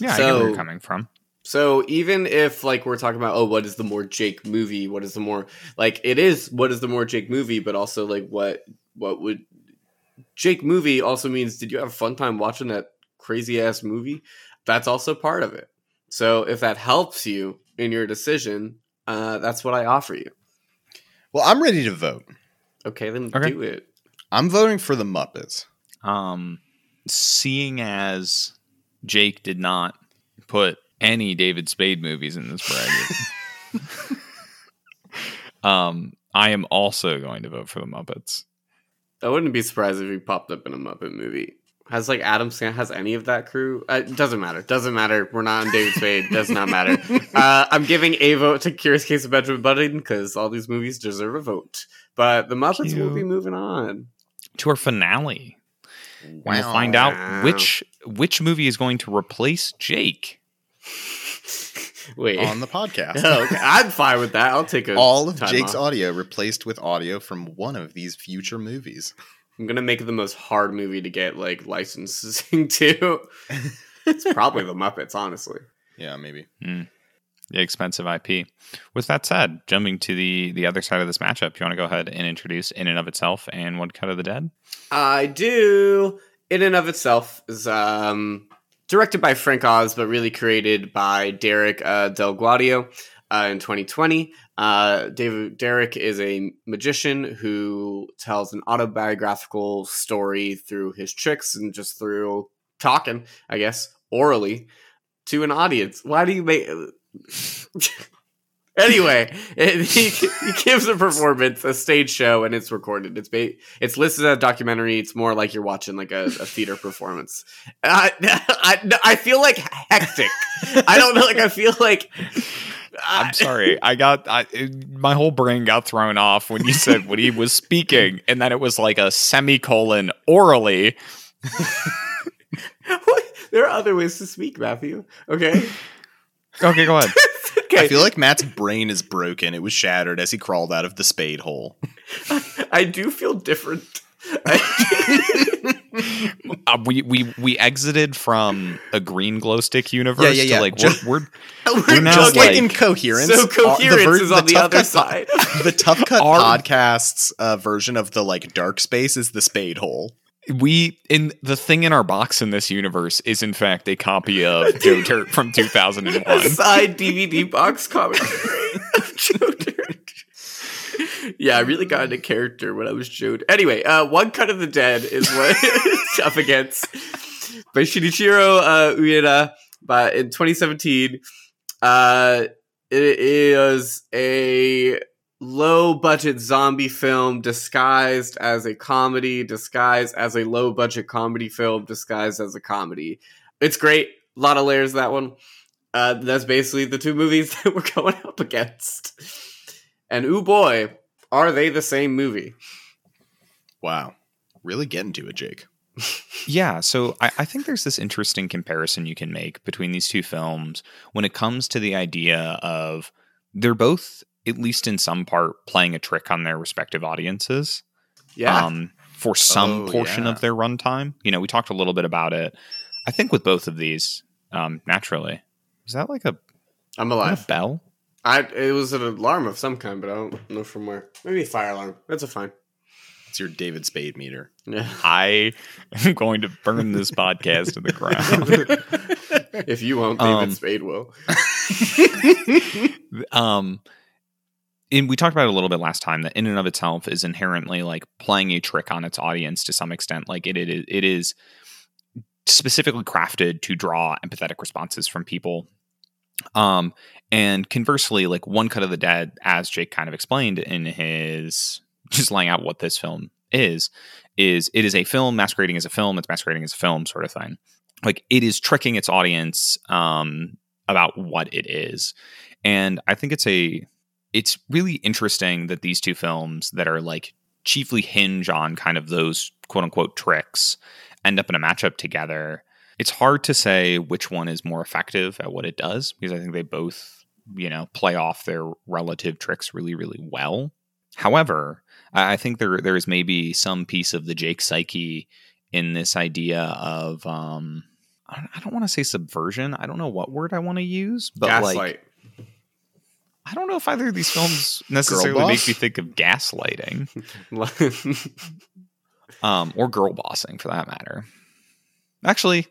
Yeah, I get where you're coming from. So even if like we're talking about oh what is the more Jake movie, what is the more like it is what is the more Jake movie, but also like what what would Jake movie also means did you have a fun time watching that crazy ass movie? That's also part of it. So if that helps you in your decision, uh, that's what I offer you. Well, I'm ready to vote. Okay, then Okay. do it. I'm voting for the Muppets. Um, seeing as Jake did not put any David Spade movies in this bracket, um, I am also going to vote for the Muppets. I wouldn't be surprised if he popped up in a Muppet movie. Has like Adam Sandler has any of that crew? Uh, it doesn't matter. Doesn't matter. We're not on David Spade. Does not matter. Uh, I'm giving a vote to Curious Case of Benjamin Button because all these movies deserve a vote. But the Muppets will be moving on. To our finale, And Wow. we'll find out which which movie is going to replace Jake. Wait. on the podcast. Oh, okay. I'm fine with that. I'll take a All of time Jake's off. audio replaced with audio from one of these future movies. I'm gonna make it the most hard movie to get like licensing to. it's probably the Muppets, honestly. Yeah, maybe. The expensive IP. With that said, jumping to the the other side of this matchup, you want to go ahead and introduce in and of itself and One Cut of the Dead? I do. In and of itself is um, directed by Frank Oz, but really created by Derek uh, DelGaudio uh, in 2020. Uh, David Derek is a magician who tells an autobiographical story through his tricks and just through talking, I guess, orally to an audience. Why do you make? Anyway, it, he, he gives a performance, a stage show, and it's recorded. It's ba- it's listed as a documentary. It's more like you're watching like a, a theater performance. I, I, I feel like hectic. I don't know. Like I feel like I'm sorry. I got I, it- my whole brain got thrown off when you said when he was speaking, and then it was like a semicolon orally. there are other ways to speak, Matthew. Okay. Okay, go ahead. okay. I feel like Matt's brain is broken. It was shattered as he crawled out of the spade hole. I do feel different. Uh, we we we exited from a green glow stick universe Yeah, yeah, yeah. to like Just- we're, we're We're now Just like- like in coherence. so uh, coherence ver- is on the, Tough other Cut po- side. the Tough Cut Our- podcast's uh, version of the like dark space is the spade hole. we in the thing in our box in this universe is in fact a copy of Joe Dirt from 2001. a side DVD box commentary of Joe Dirt. Yeah, I really got into character when I was. Dirt. Anyway, uh, One Cut of the Dead is what it's up against by Shinichiro uh, Ueda. But in 2017, uh, it is a low budget zombie film disguised as a comedy, disguised as a low budget comedy film, disguised as a comedy. It's great. A lot of layers that one. Uh, that's basically the two movies that we're going up against. And ooh boy, are they the same movie? Wow. Really getting to it, Jake. Yeah, so I, I, think there's this interesting comparison you can make between these two films when it comes to the idea of they're both, at least in some part, playing a trick on their respective audiences. Yeah. Um, for some Oh, portion yeah. of their runtime. You know, we talked a little bit about it. I think with both of these, um, naturally. Is that like a, I'm a alive. bell? I it was an alarm of some kind, but I don't know from where. Maybe a fire alarm. That's a fine. It's your David Spade meter. Yeah. I am going to burn this podcast to the ground. if you won't, David Um, Spade will. um and we talked about it a little bit last time that in and of itself is inherently like playing a trick on its audience to some extent like it it, it is specifically crafted to draw empathetic responses from people um and conversely like one cut of the dead as jake kind of explained in his just laying out what this film is is it is a film masquerading as a film it's masquerading as a film sort of thing. Like it is tricking its audience um about what it is. And i think it's a it's really interesting that these two films that are like chiefly hinge on kind of those quote unquote tricks end up in a matchup together it's hard to say which one is more effective at what it does because i think they both you know play off their relative tricks really really well however i think there there is maybe some piece of the jake psyche in this idea of um I don't- want to say subversion. I don't know what word I want to use, but like I don't know if either of these films necessarily make me think of gaslighting um, or girl bossing for that matter. Actually,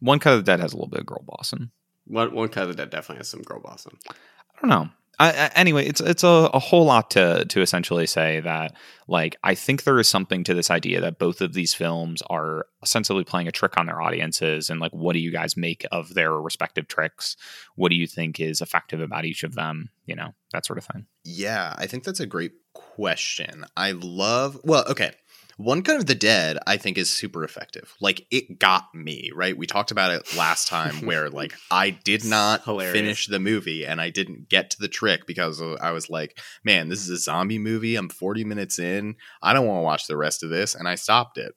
One Cut of the Dead has a little bit of girl bossing. one one cut of the dead definitely has some girl bossing. I don't know. I, I, anyway, it's it's a, a whole lot to to essentially say that like I think there is something to this idea that both of these films are ostensibly playing a trick on their audiences and like what do you guys make of their respective tricks? What do you think is effective about each of them? You know that sort of thing. Yeah, I think that's a great question. I love, well, okay. One Cut of the Dead, I think, is super effective. Like, it got me, right? We talked about it last time where, like, I did not Hilarious. finish the movie and I didn't get to the trick because I was like, man, this is a zombie movie. I'm 40 minutes in. I don't want to watch the rest of this. And I stopped it.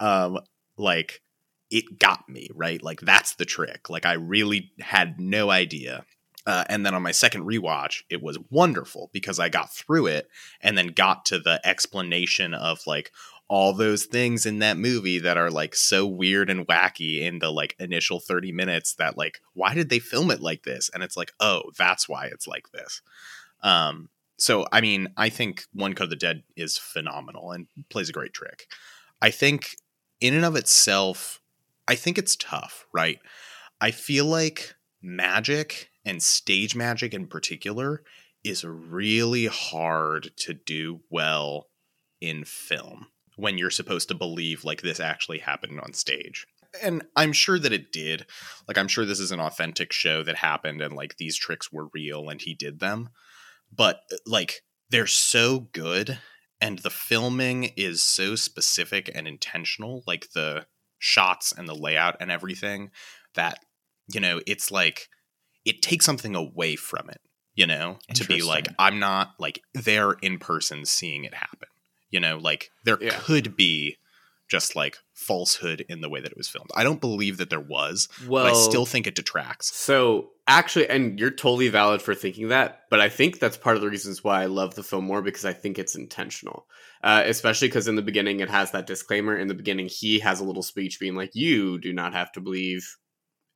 Um, like, it got me, right? Like, that's the trick. Like, I really had no idea. Uh, and then on my second rewatch, it was wonderful because I got through it and then got to the explanation of like all those things in that movie that are like so weird and wacky in the like initial 30 minutes that like why did they film it like this? And it's like oh that's why it's like this. Um so i mean i think one cut of the dead is phenomenal and plays a great trick. I think in and of itself i think it's tough right? I feel like magic and stage magic in particular is really hard to do well in film when you're supposed to believe like this actually happened on stage. And I'm sure that it did. Like I'm sure this is an authentic show that happened and like these tricks were real and he did them. But uh, like they're so good and the filming is so specific and intentional, like the shots and the layout and everything that you know, it's like it takes something away from it, you know, to be like, I'm not like there in person seeing it happen. You know, like there Yeah. could be just like falsehood in the way that it was filmed. I don't believe that there was, Well, but I still think it detracts. So actually, and you're totally valid for thinking that, but I think that's part of the reasons why I love the film more because I think it's intentional. Uh, especially because in the beginning it has that disclaimer. In the beginning, he has a little speech being like, "You do not have to believe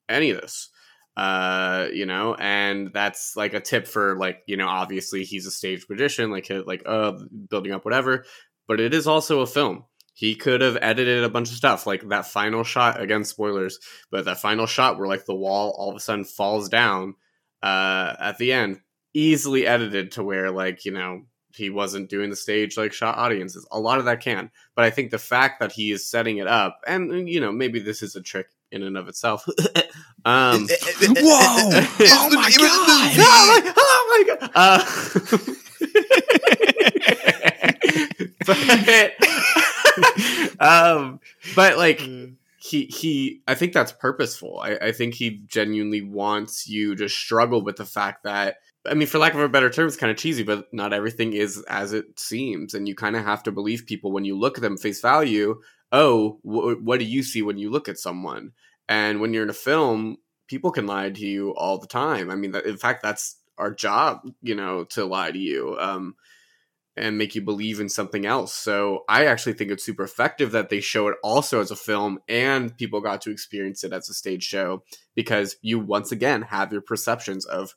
any of this." Uh, you know, and that's like a tip for like you know, obviously he's a stage magician, like like uh, building up whatever, but it is also a film. He could have edited a bunch of stuff, like that final shot. Again, spoilers but that final shot where like the wall all of a sudden falls down uh at the end easily edited to where like you know he wasn't doing the stage like shot audiences a lot of that can but i think the fact that he is setting it up and you know maybe this is a trick in and of itself eh, um eh, eh, Whoa! Oh my god! oh my, oh my god uh, um, but like mm. he he, I think that's purposeful. I, I think he genuinely wants you to struggle with the fact that. I mean, for lack of a better term, it's kind of cheesy, but not everything is as it seems, and you kind of have to believe people when you look at them face value. Oh, wh- what do you see when you look at someone? And when you're in a film, people can lie to you all the time. I mean, in fact, that's our job, you know, to lie to you um, and make you believe in something else. So I actually think it's super effective that they show it also as a film and people got to experience it as a stage show because you once again have your perceptions of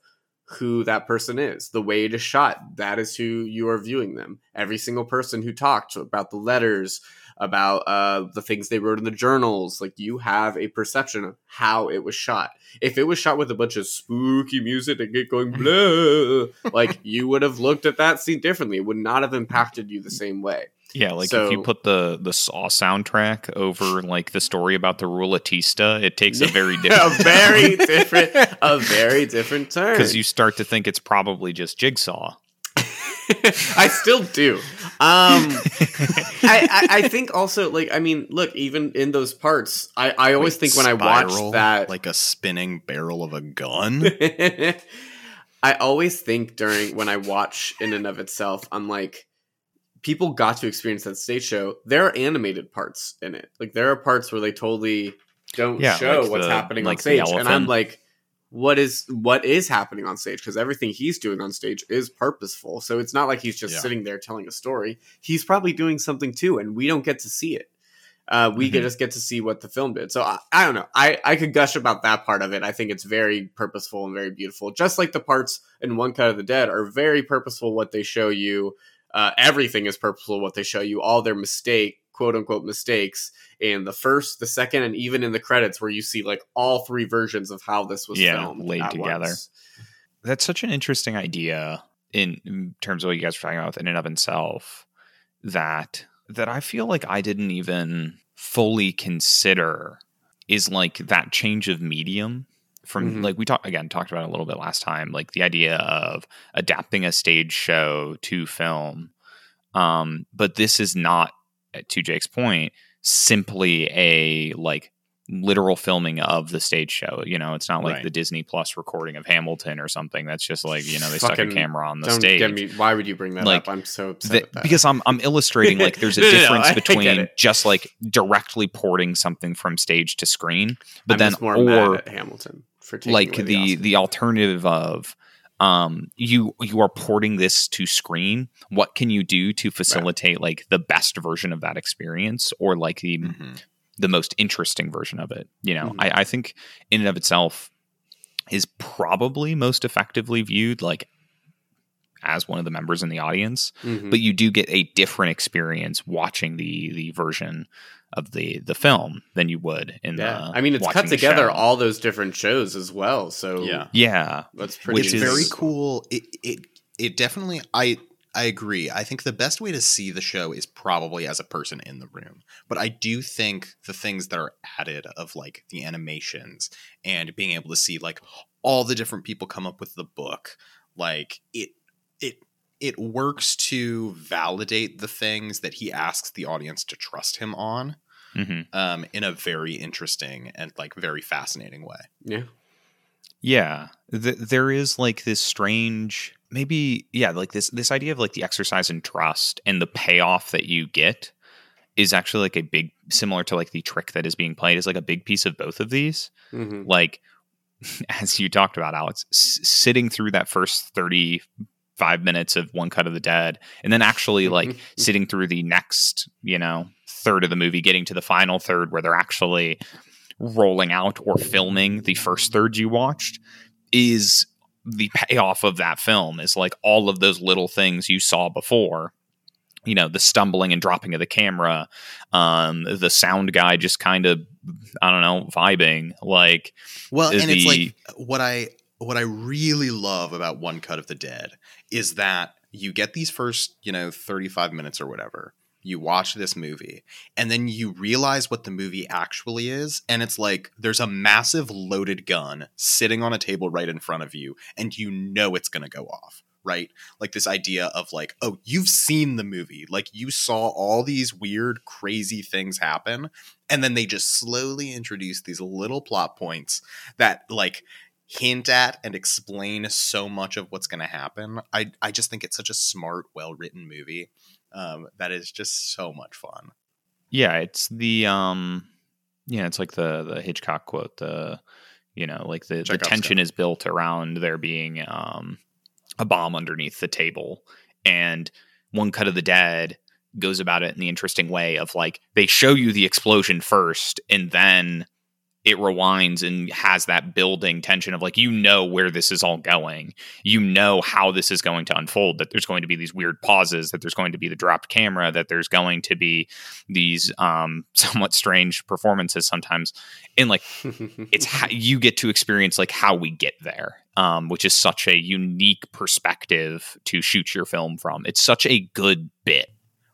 who that person is. The way it is shot, that is who you are viewing them. Every single person who talked about the letters, about uh, the things they wrote in the journals, like you have a perception of how it was shot. If it was shot with a bunch of spooky music and get going blah, like you would have looked at that scene differently. It would not have impacted you the same way. Yeah, like So- if you put the the Saw soundtrack over like the story about the Rulatista, it takes a very different a very different, a very different turn. because you start to think it's probably just Jigsaw. I still do. Um, I, I, I think also like I mean, look, even in those parts, I, I always think when I Spiral, watch that, like a spinning barrel of a gun. I always think during when I watch in and of itself, I'm like, people got to experience that stage show. There are animated parts in it. Like there are parts where they totally don't Yeah, show like what's the- happening like on the stage, and I'm like, what is what is happening on stage? Because everything he's doing on stage is purposeful. So it's not like he's just Yeah. sitting there telling a story. He's probably doing something too, and we don't get to see it. Uh, we Mhm. just get to see what the film did. So I, I don't know. I, I could gush about that part of it. I think it's very purposeful and very beautiful. Just like the parts in One Cut of the Dead are very purposeful. What they show you, uh, everything is purposeful. What they show you, all their mistake, quote unquote mistakes in the first, the second, and even in the credits, where you see like all three versions of how this was Yeah, filmed laid together. once. That's such an interesting idea in, in terms of what you guys were talking about in and of itself. That that I feel like I didn't even fully consider is like that change of medium from Mhm. like we talked again talked about a little bit last time like the idea of adapting a stage show to film um but this is not to Jake's point simply a like literal filming of the stage show you know it's not like Right. the Disney Plus recording of Hamilton or something that's just like you know they stuck a camera on the Don't stage get me. Why would you bring that Like, up? I'm so upset that. because I'm I'm illustrating like there's a No, no, no, difference between just like directly porting something from stage to screen, but I'm then or Hamilton for like the Oscar. the alternative of um you you are porting this to screen what can you do to facilitate like the best version of that experience or like the Mhm. the most interesting version of it you know Mhm. I, I think in and of itself is probably most effectively viewed like as one of the members in the audience Mhm. but you do get a different experience watching the the version of the the film than you would in yeah, the I mean, it's cut together show. all those different shows as well. So Yeah. yeah that's pretty. Which it's is- very cool. It it it definitely I I agree. I think the best way to see the show is probably as a person in the room. But I do think the things that are added of like the animations and being able to see like all the different people come up with the book, like it it it works to validate the things that he asks the audience to trust him on hmm um, in a very interesting and like very fascinating way. Yeah, Yeah, th- there is like this strange, maybe yeah, like this this idea of like the exercise in trust and the payoff that you get is actually like a big similar to like the trick that is being played is like a big piece of both of these. Mhm. Like as you talked about, Alex, s- sitting through that first thirty five minutes of one cut of the dead, and then actually like sitting through the next you know third of the movie, getting to the final third where they're actually rolling out or filming the first third you watched is the payoff of that film is like all of those little things you saw before you know the stumbling and dropping of the camera um the sound guy just kind of i don't know vibing like Well, and it's like what I what I really love about One Cut of the Dead is that you get these first, you know, 35 minutes or whatever. You watch this movie and then you realize what the movie actually is and it's like there's a massive loaded gun sitting on a table right in front of you and you know it's going to go off right? Like this idea of like, oh, you've seen the movie, like you saw all these weird, crazy things happen, and then they just slowly introduce these little plot points that like hint at and explain so much of what's going to happen. I I just think it's such a smart, well written movie um, that is just so much fun. Yeah, it's the um, yeah, it's like the the Hitchcock quote. The you know, like the, the tension is built around there being um a bomb underneath the table, and one cut of the dead goes about it in the interesting way of like they show you the explosion first, and then it rewinds and has that building tension of like you know where this is all going. You know how this is going to unfold that there's going to be these weird pauses that there's going to be the dropped camera that there's going to be these um somewhat strange performances sometimes. And like it's how you get to experience like how we get there um which is such a unique perspective to shoot your film from. It's such a good bit.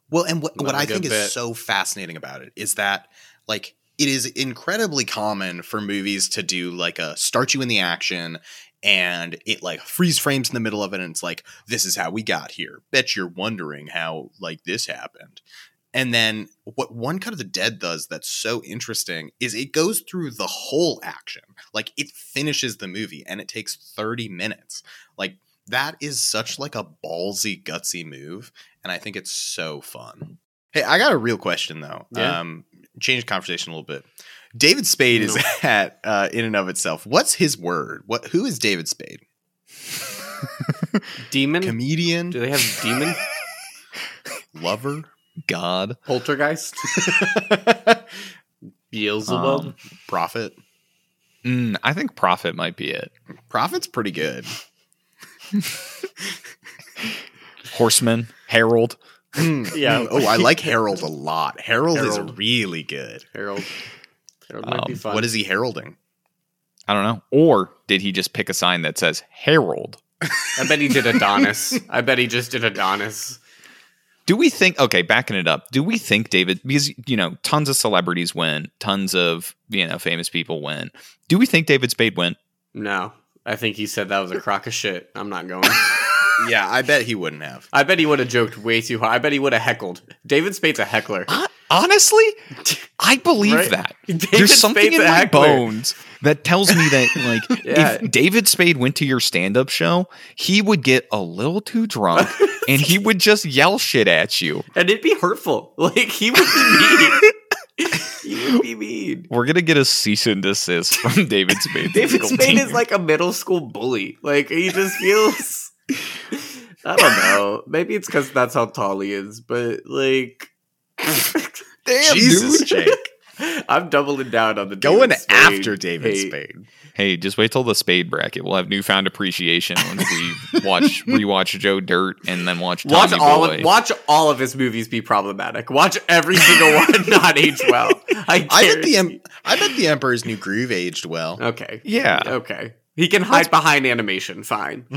Well, and what, what Not a I good think is so fascinating about it is that, like, it is incredibly common for movies to do like a start you in the action and it like freeze frames in the middle of it and it's like, this is how we got here. Bet you're wondering how like this happened. And then what One Cut of the Dead does that's so interesting is it goes through the whole action. Like it finishes the movie and it takes 30 minutes. Like that is such like a ballsy, gutsy move. And I think it's so fun. Hey, I got a real question though. Yeah? Um, change the conversation a little bit. David Spade is at uh, in and of itself. What's his word? What? Who is David Spade? demon? Comedian, Do they have demon? lover, god Poltergeist? Beelzebub? Um, prophet. mm, i think prophet might be it Prophet's pretty good. horseman herald Yeah. Oh, I like Harold a lot. Harold, is really good. Harold. Harold might be Um, fun. What is he heralding? I don't know. Or did he just pick a sign that says Harold? I bet he did Adonis. I bet he just did Adonis. Do we think okay, backing it up, do we think David because you know, tons of celebrities win, tons of, you know, famous people win. Do we think David Spade win? No. I think he said that was a crock of shit. I'm not going. Yeah, I bet he wouldn't have. I bet he would have joked way too hard. I bet he would have heckled. David Spade's a heckler. Uh, honestly, I believe Right? that. David There's something Spade's in my heckler. bones that tells me that like Yeah. if David Spade went to your stand-up show, he would get a little too drunk and he would just yell shit at you. And it'd be hurtful. Like he would be mean. he would be mean. We're gonna get a cease and desist from David Spade. David Spade is like a middle school bully. Like he just feels. I don't know. Maybe it's because that's how tall he is, but like, Damn, Jesus, dude. Jake. I'm doubling down on the Going David Spade after David hate. Spade. Hey, just wait till the Spade bracket. We'll have newfound appreciation when we watch rewatch Joe Dirt and then watch Watch Tommy all Boy. of watch all of his movies be problematic. Watch every single one not age well. I, I bet the em- I bet the Emperor's New Groove aged well. Okay. yeah, Okay. He can hide behind animation. Fine.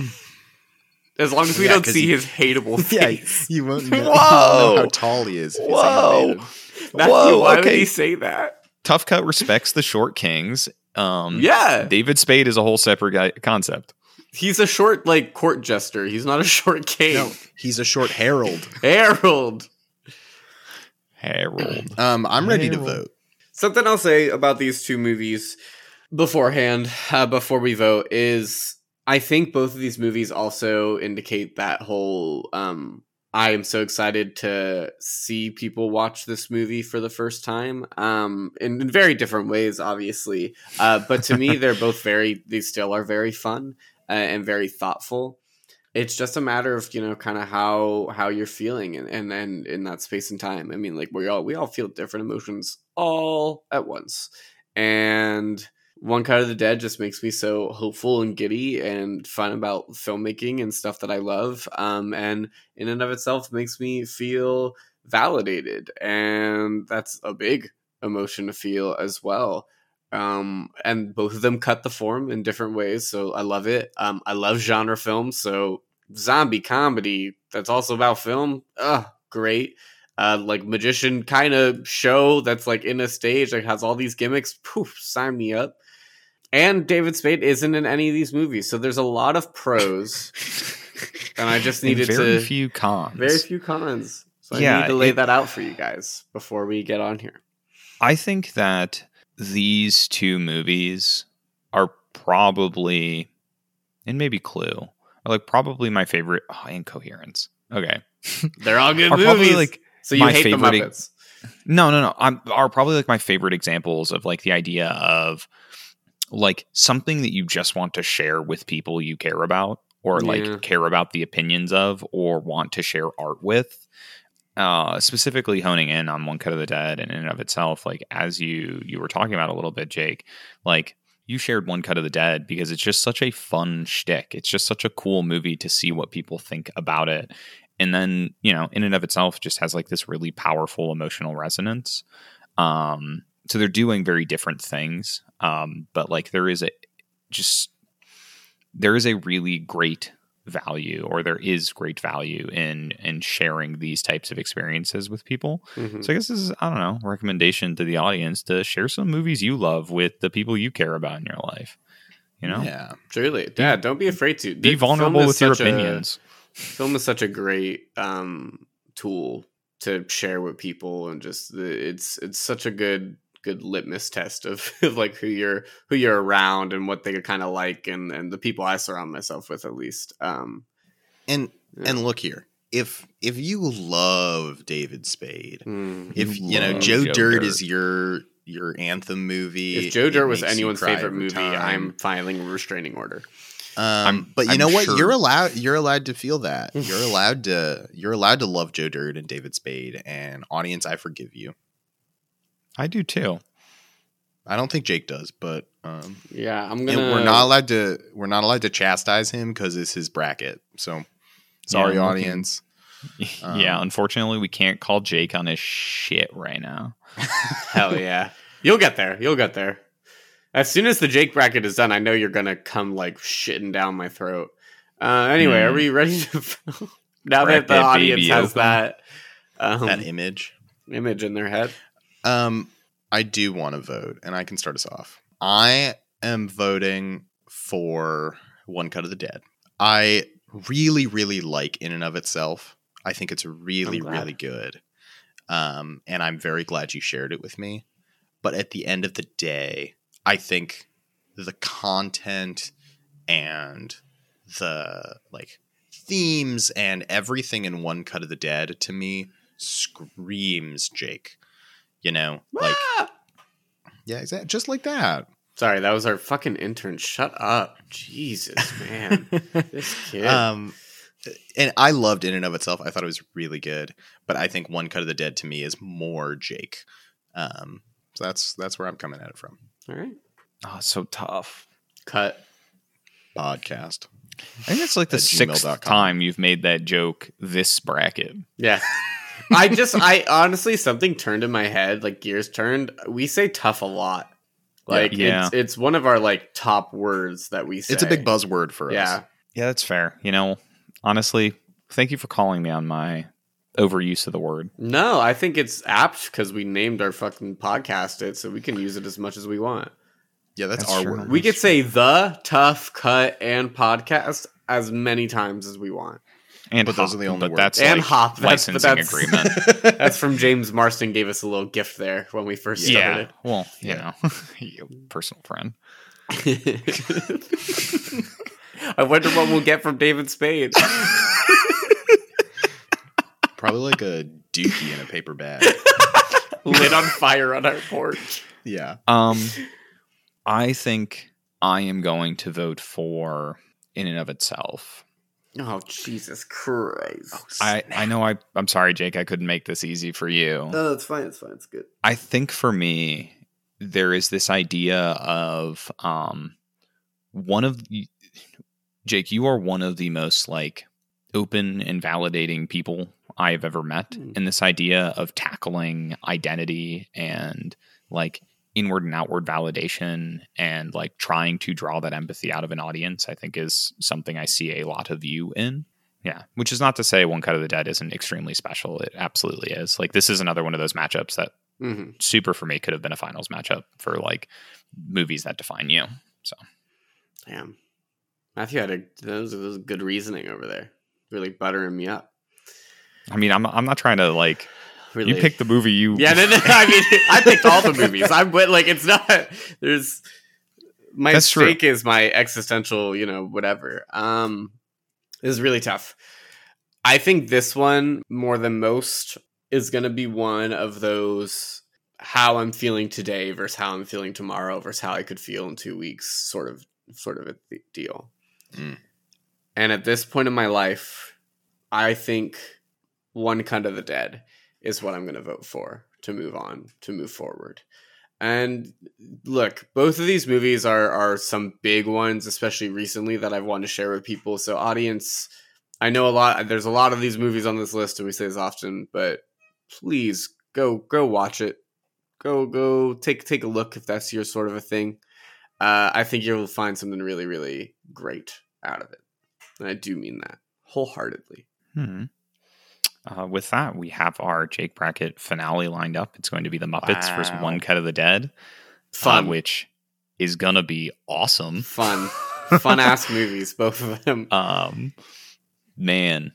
As long as we Yeah, don't see he- his hateable face. you won't know, Whoa. how tall he is. Whoa. Matthew, Whoa, why would okay. he say that? Tough Cut respects the short kings. Um, Yeah. David Spade is a whole separate guy, concept. He's a short, like, court jester. He's not a short king. No, he's a short herald. herald. Herald. Um, I'm ready to vote. Something I'll say about these two movies beforehand, uh, before we vote, is I think both of these movies also indicate that whole. Um, I am so excited to see people watch this movie for the first time, um, in, in very different ways, obviously. Uh, but to me, they're both very. They still are very fun uh, and very thoughtful. It's just a matter of you know kind of how how you're feeling and and then in that space and time. I mean, like we all we all feel different emotions all at once, and one cut of the dead just makes me so hopeful and giddy and fun about filmmaking and stuff that I love. Um, and in and of itself makes me feel validated, and that's a big emotion to feel as well. Um, and both of them cut the form in different ways, so I love it. Um, I love genre films, so zombie comedy that's also about film, ugh, great. Uh, like magician kind of show that's like in a stage that has all these gimmicks. Poof, sign me up. And David Spade isn't in any of these movies, so there's a lot of pros. and I just And needed very to few cons. very few cons. So I Yeah, need to lay it- that out for you guys before we get on here. I think that these two movies are probably, and maybe Clue, are like probably my favorite. Oh, Incoherence. Okay. They're all good movies. like so you hate the favorite- Muppets? No, no, no. I'm are probably like my favorite examples of like the idea of like something that you just want to share with people you care about or like Yeah. care about the opinions of or want to share art with. Uh, specifically honing in on one cut of the dead and in and of itself, like as you you were talking about a little bit, Jake, like you shared one cut of the dead because it's just such a fun shtick. It's just such a cool movie to see what people think about it and then you know in and of itself just has like this really powerful emotional resonance um so they're doing very different things um but like there is a just there is a really great value or there is great value in in sharing these types of experiences with people Mhm. so i guess this is i don't know recommendation to the audience to share some movies you love with the people you care about in your life you know Yeah. Truly, yeah. Don't be afraid to be vulnerable with your such a- opinions film is such a great um, tool to share with people, and just the, it's it's such a good good litmus test of, of like who you're who you're around and what they kind of like, and and the people I surround myself with at least. Um, And Yeah. and look here. If if you love David Spade, mm. if You you know Joe, Joe Dirt, Dirt. is your your anthem movie. if Joe Dirt was anyone's favorite movie, time. I'm filing a restraining order. Um, I'm- but you I'm know what? sure- You're allowed. You're allowed to feel that. You're allowed to. You're allowed to love Joe Dirt and David Spade. And audience, I forgive you. I do too I don't think Jake does, but um, Yeah, I'm gonna. we're not allowed to. We're not allowed to chastise him because it's his bracket. So sorry, Yeah, I'm looking- audience. yeah, Um, unfortunately, we can't call Jake on his shit right now. Hell yeah. You'll get there. You'll get there. As soon as the Jake bracket is done, I know you're gonna come like shitting down my throat. Uh, anyway, are Hmm. we ready to now Crack that the audience has open. that um, that image. image in their head? Um, I do want to vote, and I can start us off. I am voting for One Cut of the Dead. I really, really like In and of Itself. I think it's really, really good. Um, and I'm very glad you shared it with me. But at the end of the day, I think the content and the like themes and everything in One Cut of the Dead to me screams Jake. You know, like Ah! yeah, exactly, just like that. Sorry, that was our fucking intern. Shut up. Jesus, man. this kid. Um, and I loved in and of itself. I thought it was really good, but I think One Cut of the Dead to me is more Jake. Um, so that's that's where I'm coming at it from. All right. Oh, so tough. Cut. Podcast. I think it's like the At sixth gmail.com. time you've made that joke this bracket. Yeah. I just, I honestly, something turned in my head, like gears turned. We say tough a lot. Like, Yeah. It's, it's one of our like top words that we say. It's a big buzzword for Yeah. us. Yeah, Yeah, that's fair. You know, honestly, thank you for calling me on my overuse of the word. No, I think it's apt because we named our fucking podcast it, so we can use it as much as we want. Yeah, that's, That's our true. word. We could say the tough cut and podcast as many times as we want. And But those hop, are the only but words. that's and like hop that's, licensing that's, agreement. That's from James Marsden. Gave us a little gift there when we first yeah. started. Well, you Yeah. know, you personal friend. I wonder what we'll get from David Spade. Probably like a dookie in a paper bag. Lit on fire on our porch. Yeah. Um, I think I am going to vote for in and of itself. Oh Jesus Christ! I, I know I I'm sorry, Jake. I couldn't make this easy for you. No, it's fine. It's fine. It's good. I think for me, there is this idea of um, one of Jake. You are one of the most like open and validating people I have ever met, Mm. and this idea of tackling identity and like inward and outward validation and like trying to draw that empathy out of an audience, I think is something I see a lot of you in. Yeah, which is not to say One Cut of the Dead isn't extremely special. It absolutely is. Like this is another one of those matchups that Mm-hmm. super for me could have been a finals matchup for like movies that define you. So Damn, Matthew had a that was, that was good reasoning over there. really buttering me up. I mean, I'm I'm not trying to like Really. you picked the movie you Yeah, no, no, I mean, I picked all the movies. I'm but like, it's not. There's my That's true. is my existential, you know, whatever. Um, this is really tough. I think this one more than most is going to be one of those how I'm feeling today versus how I'm feeling tomorrow versus how I could feel in two weeks, sort of, sort of a th- deal. Mm. And at this point in my life, I think one kind of the dead is what I'm going to vote for to move on, to move forward. And look, both of these movies are are some big ones, especially recently that I've wanted to share with people. So, audience, I know a lot. There's a lot of these movies on this list, and we say this often, but please go go watch it. Go go take take a look if that's your sort of a thing. Uh, I think you'll find something really really great out of it, and I do mean that wholeheartedly. Hmm. Uh, with that, we have our Jake bracket finale lined up. It's going to be the Muppets versus One Cut of the Dead, uh, which is gonna be awesome. fun, fun ass movies, both of them. Um, man,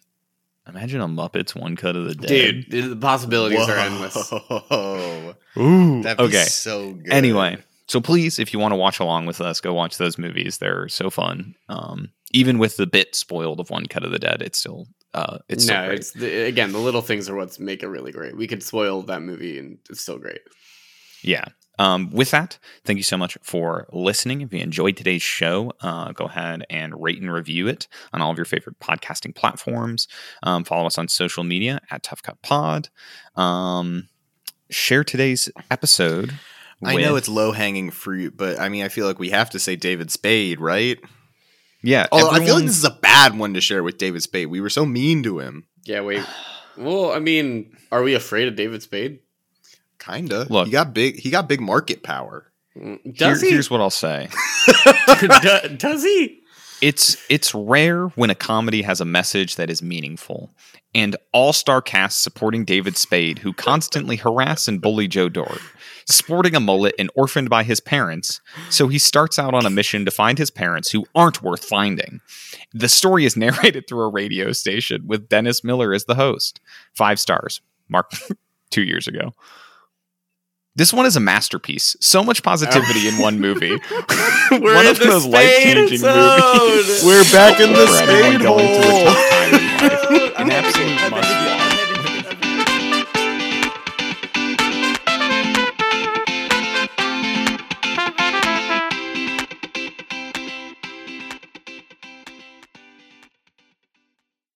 imagine a Muppets One Cut of the Dead, Dude, the possibilities are endless. Whoa. Ooh, That'd be okay. so good. Anyway, so please, if you want to watch along with us, go watch those movies. They're so fun. Um, even with the bit spoiled of One Cut of the Dead, it's still uh, it's still no, great. it's the, again the little things are what's make it really great. We could spoil that movie and it's still great. Yeah. Um, with that, thank you so much for listening. If you enjoyed today's show, uh, go ahead and rate and review it on all of your favorite podcasting platforms. Um, follow us on social media at Tough Cut Pod. Um, share today's episode. I know it's low hanging fruit, but I mean, I feel like we have to say David Spade, right? Yeah. Although I feel like this is a bad one to share with David Spade. We were so mean to him. Yeah, wait. Well, I mean, are we afraid of David Spade? Kinda. Look. he got big. He got big market power. Mm, Here- Does he? Here's what I'll say. Do- Does he? It's it's rare when a comedy has a message that is meaningful. And all-star cast supporting David Spade, who constantly harass and bully Joe Dirt, sporting a mullet and orphaned by his parents, so he starts out on a mission to find his parents who aren't worth finding. The story is narrated through a radio station with Dennis Miller as the host. Five stars. Mark two years ago. This one is a masterpiece. So much positivity in one movie. We're one in of the those life-changing movies. We're back in the for Spade going through a hole. tough time in life. I'm An absolute must